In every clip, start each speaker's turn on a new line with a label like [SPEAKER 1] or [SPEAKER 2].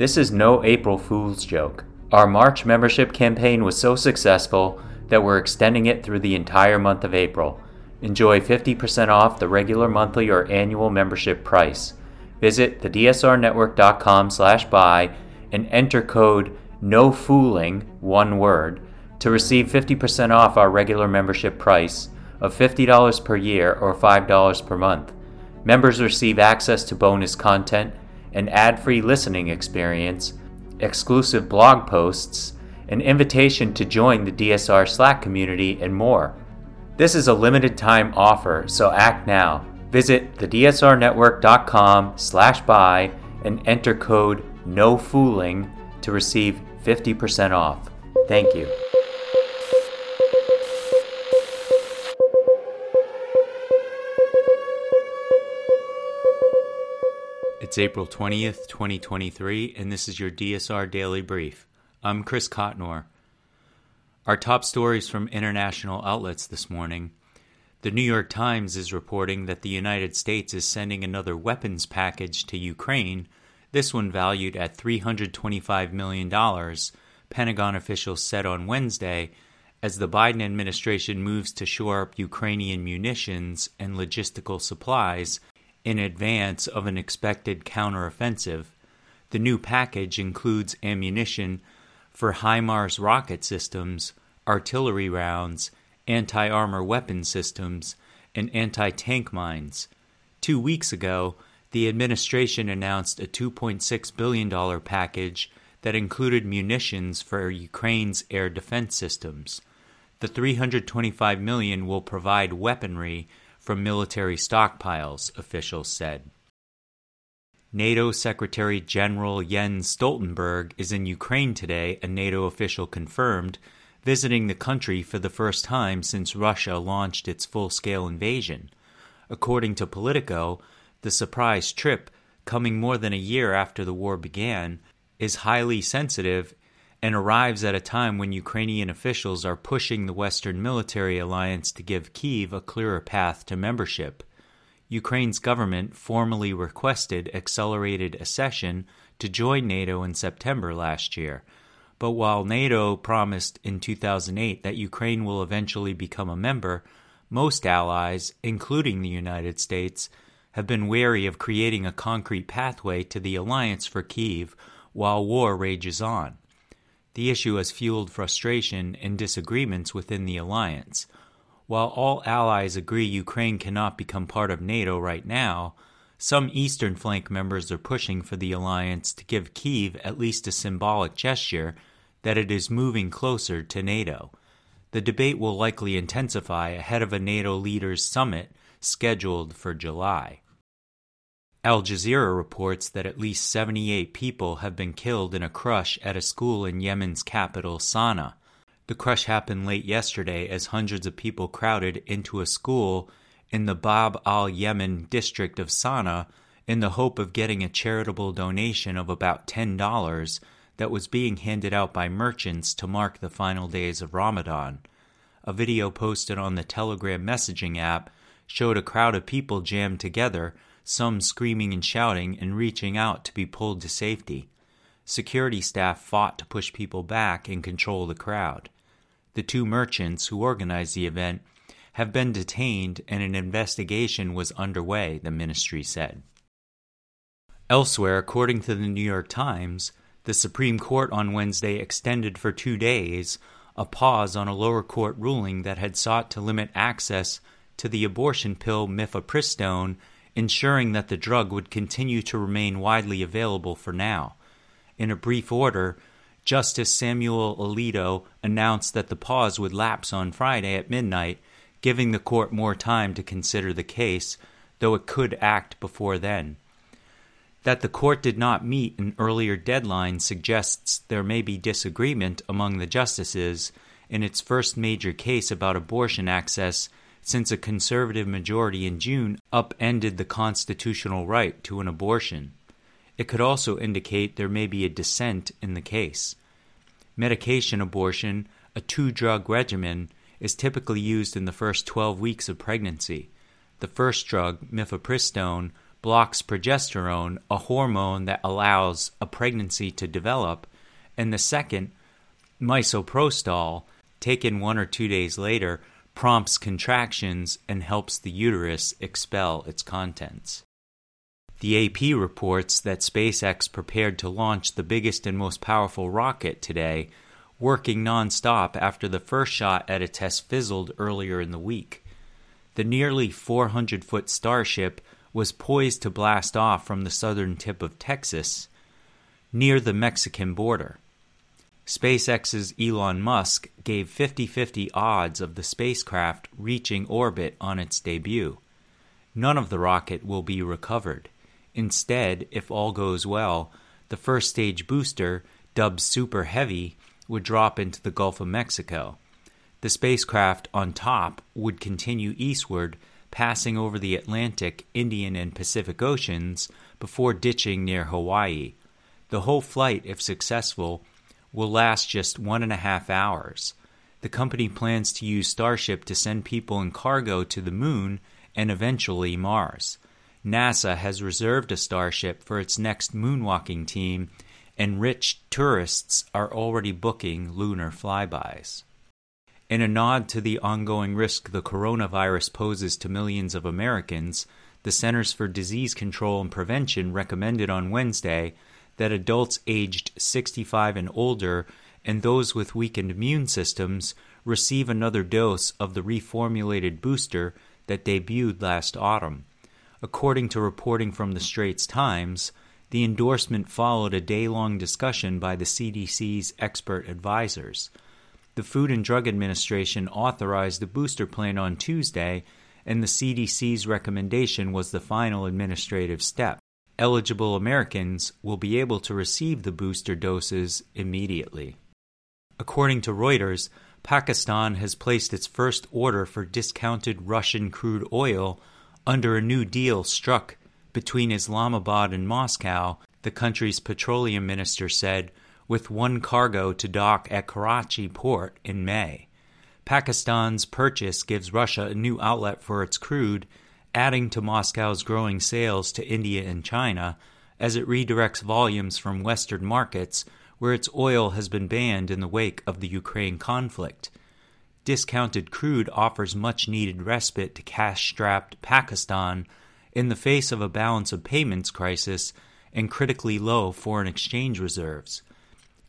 [SPEAKER 1] This is no April Fool's joke. Our March membership campaign was so successful that we're extending it through the entire month of April. Enjoy 50% off the regular monthly or annual membership price. Visit thedsrnetwork.com slash buy and enter code NOFOOLING, one word, to receive 50% off our regular membership price of $50 per year or $5 per month. Members receive access to bonus content, an ad-free listening experience, exclusive blog posts, an invitation to join the DSR Slack community, and more. This is a limited time offer, so act now. Visit thedsrnetwork.com slash buy and enter code NOFOOLING to receive 50% off. Thank you. It's April 20th, 2023, and this is your DSR Daily Brief. I'm Chris Cotnor. Our top stories from international outlets this morning. The New York Times is reporting that the United States is sending another weapons package to Ukraine, this one valued at $325 million, Pentagon officials said on Wednesday, as the Biden administration moves to shore up Ukrainian munitions and logistical supplies in advance of an expected counteroffensive. The new package includes ammunition for HIMARS rocket systems, artillery rounds, anti armor weapon systems, and anti tank mines. Two weeks ago, the administration announced a $2.6 billion package that included munitions for Ukraine's air defense systems. The 325 million will provide weaponry from military stockpiles, officials said. NATO Secretary General Jens Stoltenberg is in Ukraine today, a NATO official confirmed, visiting the country for the first time since Russia launched its full scale invasion. According to Politico, the surprise trip, coming more than a year after the war began, is highly sensitive and arrives at a time when Ukrainian officials are pushing the Western military alliance to give Kiev a clearer path to membership. Ukraine's government formally requested accelerated accession to join NATO in September last year. But while NATO promised in 2008 that Ukraine will eventually become a member, most allies, including the United States, have been wary of creating a concrete pathway to the alliance for Kiev while war rages on. The issue has fueled frustration and disagreements within the alliance. While all allies agree Ukraine cannot become part of NATO right now, some eastern flank members are pushing for the alliance to give Kiev at least a symbolic gesture that it is moving closer to NATO. The debate will likely intensify ahead of a NATO leaders' summit scheduled for July. Al Jazeera reports that at least 78 people have been killed in a crush at a school in Yemen's capital, Sana'a. The crush happened late yesterday as hundreds of people crowded into a school in the Bab al Yemen district of Sana'a in the hope of getting a charitable donation of about $10 that was being handed out by merchants to mark the final days of Ramadan. A video posted on the Telegram messaging app showed a crowd of people jammed together some screaming and shouting and reaching out to be pulled to safety. Security staff fought to push people back and control the crowd. The two merchants who organized the event have been detained and an investigation was underway, the ministry said. Elsewhere, according to the New York Times, the Supreme Court on Wednesday extended for two days a pause on a lower court ruling that had sought to limit access to the abortion pill mifepristone ensuring that the drug would continue to remain widely available for now. In a brief order, Justice Samuel Alito announced that the pause would lapse on Friday at midnight, giving the court more time to consider the case, though it could act before then. That the court did not meet an earlier deadline suggests there may be disagreement among the justices in its first major case about abortion access since a conservative majority in June upended the constitutional right to an abortion. It could also indicate there may be a dissent in the case. Medication abortion, a two drug regimen, is typically used in the first 12 weeks of pregnancy. The first drug, mifepristone, blocks progesterone, a hormone that allows a pregnancy to develop, and the second, misoprostol, taken one or two days later, prompts contractions and helps the uterus expel its contents. The AP reports that SpaceX prepared to launch the biggest and most powerful rocket today, working nonstop after the first shot at a test fizzled earlier in the week. The nearly 400 foot Starship was poised to blast off from the southern tip of Texas, near the Mexican border. SpaceX's Elon Musk gave 50 50 odds of the spacecraft reaching orbit on its debut. None of the rocket will be recovered. Instead, if all goes well, the first stage booster, dubbed Super Heavy, would drop into the Gulf of Mexico. The spacecraft on top would continue eastward, passing over the Atlantic, Indian, and Pacific Oceans before ditching near Hawaii. The whole flight, if successful, will last just one and a half hours. The company plans to use Starship to send people and cargo to the moon and eventually Mars. NASA has reserved a Starship for its next moonwalking team, and rich tourists are already booking lunar flybys. In a nod to the ongoing risk the coronavirus poses to millions of Americans, the Centers for Disease Control and Prevention recommended on Wednesday that adults aged 65 and older and those with weakened immune systems receive another dose of the reformulated booster that debuted last autumn. According to reporting from the Straits Times, the endorsement followed a day long discussion by the CDC's expert advisors. The Food and Drug Administration authorized the booster plan on Tuesday, and the CDC's recommendation was the final administrative step. Eligible Americans will be able to receive the booster doses immediately. According to Reuters, Pakistan has placed its first order for discounted Russian crude oil under a new deal struck between Islamabad and Moscow, the country's petroleum minister said, with one cargo to dock at Karachi port in May. Pakistan's purchase gives Russia a new outlet for its crude, adding to Moscow's growing sales to India and China as it redirects volumes from Western markets where its oil has been banned in the wake of the Ukraine conflict discounted crude offers much needed respite to cash strapped Pakistan in the face of a balance of payments crisis and critically low foreign exchange reserves.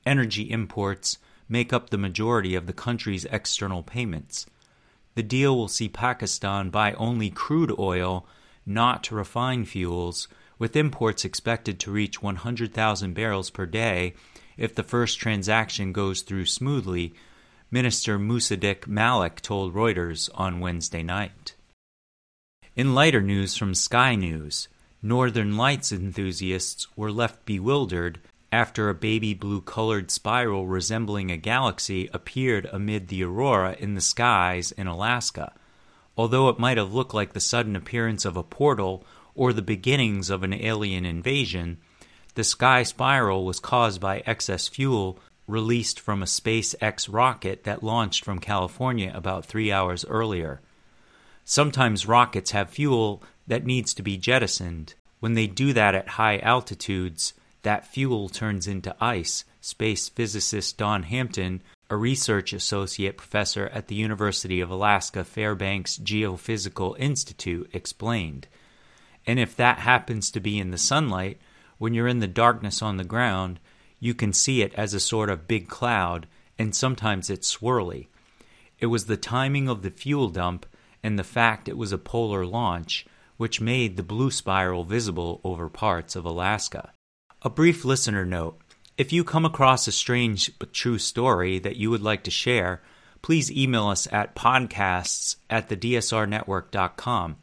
[SPEAKER 1] Energy imports make up the majority of the country's external payments. The deal will see Pakistan buy only crude oil, not refined fuels, with imports expected to reach 100,000 barrels per day if the first transaction goes through smoothly Minister Musaddiq Malik told Reuters on Wednesday night. In lighter news from Sky News, Northern Lights enthusiasts were left bewildered after a baby blue colored spiral resembling a galaxy appeared amid the aurora in the skies in Alaska. Although it might have looked like the sudden appearance of a portal or the beginnings of an alien invasion, the sky spiral was caused by excess fuel released from a SpaceX rocket that launched from California about three hours earlier. Sometimes rockets have fuel that needs to be jettisoned. When they do that at high altitudes, that fuel turns into ice, space physicist Don Hampton, a research associate professor at the University of Alaska Fairbanks Geophysical Institute, explained. And if that happens to be in the sunlight, when you're in the darkness on the ground, you can see it as a sort of big cloud, and sometimes it's swirly. It was the timing of the fuel dump and the fact it was a polar launch which made the blue spiral visible over parts of Alaska. A brief listener note if you come across a strange but true story that you would like to share, please email us at podcasts at thedsrnetwork.com.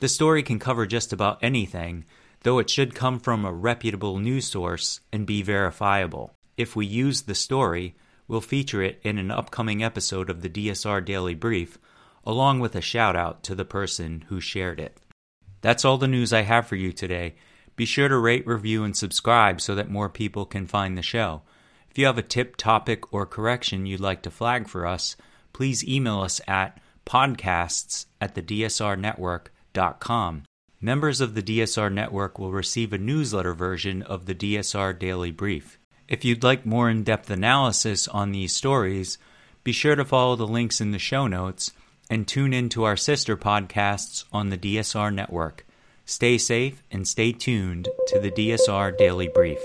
[SPEAKER 1] The story can cover just about anything, though it should come from a reputable news source and be verifiable. If we use the story, we'll feature it in an upcoming episode of the DSR Daily Brief, along with a shout out to the person who shared it. That's all the news I have for you today. Be sure to rate, review, and subscribe so that more people can find the show. If you have a tip, topic, or correction you'd like to flag for us, please email us at podcasts at thedsrnetwork.com. members of the DSR network will receive a newsletter version of the DSR Daily Brief. If you'd like more in depth analysis on these stories, be sure to follow the links in the show notes and tune in to our sister podcasts on the DSR network. Stay safe and stay tuned to the DSR Daily Brief.